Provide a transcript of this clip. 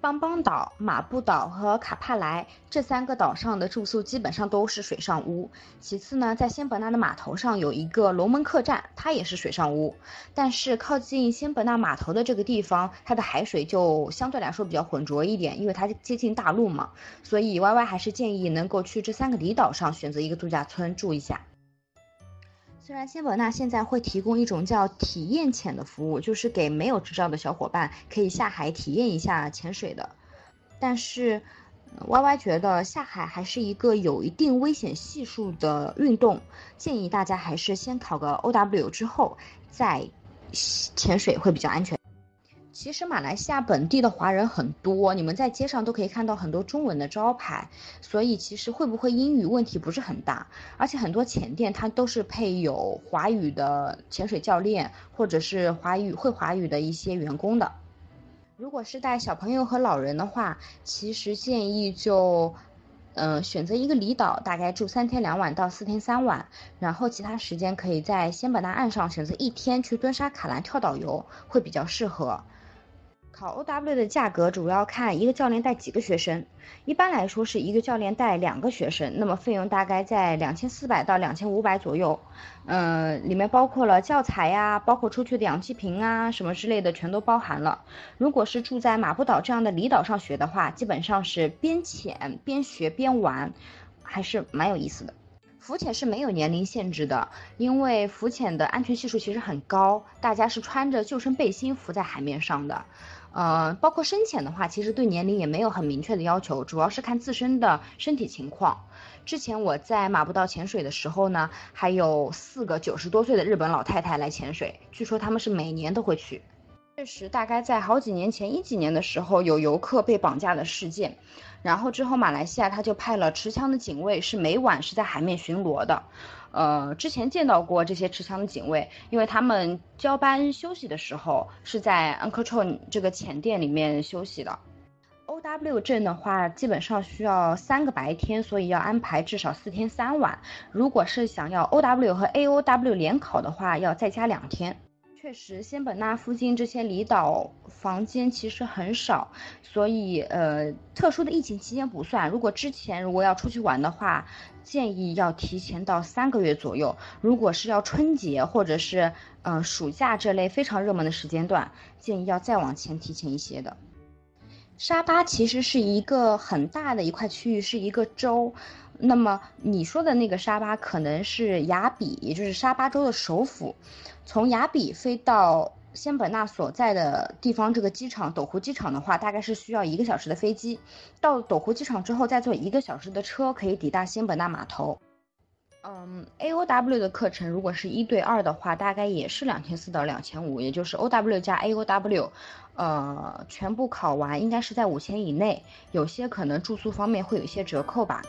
邦邦岛、马布岛和卡帕莱这三个岛上的住宿基本上都是水上屋。其次呢，在仙本那的码头上有一个龙门客栈，它也是水上屋。但是靠近仙本那码头的这个地方，它的海水就相对来说比较浑浊一点，因为它接近大陆嘛。所以 Y Y 还是建议能够去这三个离岛上选择一个度假村住一下。虽然仙本那现在会提供一种叫体验潜的服务，就是给没有执照的小伙伴可以下海体验一下潜水的，但是歪歪觉得下海还是一个有一定危险系数的运动，建议大家还是先考个 O W 之后再潜水会比较安全。其实马来西亚本地的华人很多，你们在街上都可以看到很多中文的招牌，所以其实会不会英语问题不是很大。而且很多潜店它都是配有华语的潜水教练，或者是华语会华语的一些员工的。如果是带小朋友和老人的话，其实建议就，嗯，选择一个离岛，大概住三天两晚到四天三晚，然后其他时间可以在仙本那岸上选择一天去敦沙卡兰跳导游，会比较适合。考 O W 的价格主要看一个教练带几个学生，一般来说是一个教练带两个学生，那么费用大概在两千四百到两千五百左右，嗯，里面包括了教材呀，包括出去的氧气瓶啊什么之类的全都包含了。如果是住在马布岛这样的离岛上学的话，基本上是边潜边学边玩，还是蛮有意思的。浮潜是没有年龄限制的，因为浮潜的安全系数其实很高，大家是穿着救生背心浮在海面上的。呃，包括深浅的话，其实对年龄也没有很明确的要求，主要是看自身的身体情况。之前我在马步道潜水的时候呢，还有四个九十多岁的日本老太太来潜水，据说他们是每年都会去。确实，大概在好几年前一几年的时候，有游客被绑架的事件，然后之后马来西亚他就派了持枪的警卫，是每晚是在海面巡逻的。呃，之前见到过这些持枪的警卫，因为他们交班休息的时候是在 Uncle Chon 这个浅店里面休息的。O W 证的话，基本上需要三个白天，所以要安排至少四天三晚。如果是想要 O W 和 A O W 联考的话，要再加两天。确实，仙本那附近这些离岛房间其实很少，所以呃，特殊的疫情期间不算。如果之前如果要出去玩的话，建议要提前到三个月左右。如果是要春节或者是嗯暑假这类非常热门的时间段，建议要再往前提前一些的。沙巴其实是一个很大的一块区域，是一个州。那么你说的那个沙巴可能是雅比，也就是沙巴州的首府。从雅比飞到仙本那所在的地方，这个机场斗湖机场的话，大概是需要一个小时的飞机。到斗湖机场之后，再坐一个小时的车，可以抵达仙本那码头。嗯，A O W 的课程如果是一对二的话，大概也是两千四到两千五，也就是 O W 加 A O W，呃，全部考完应该是在五千以内，有些可能住宿方面会有一些折扣吧。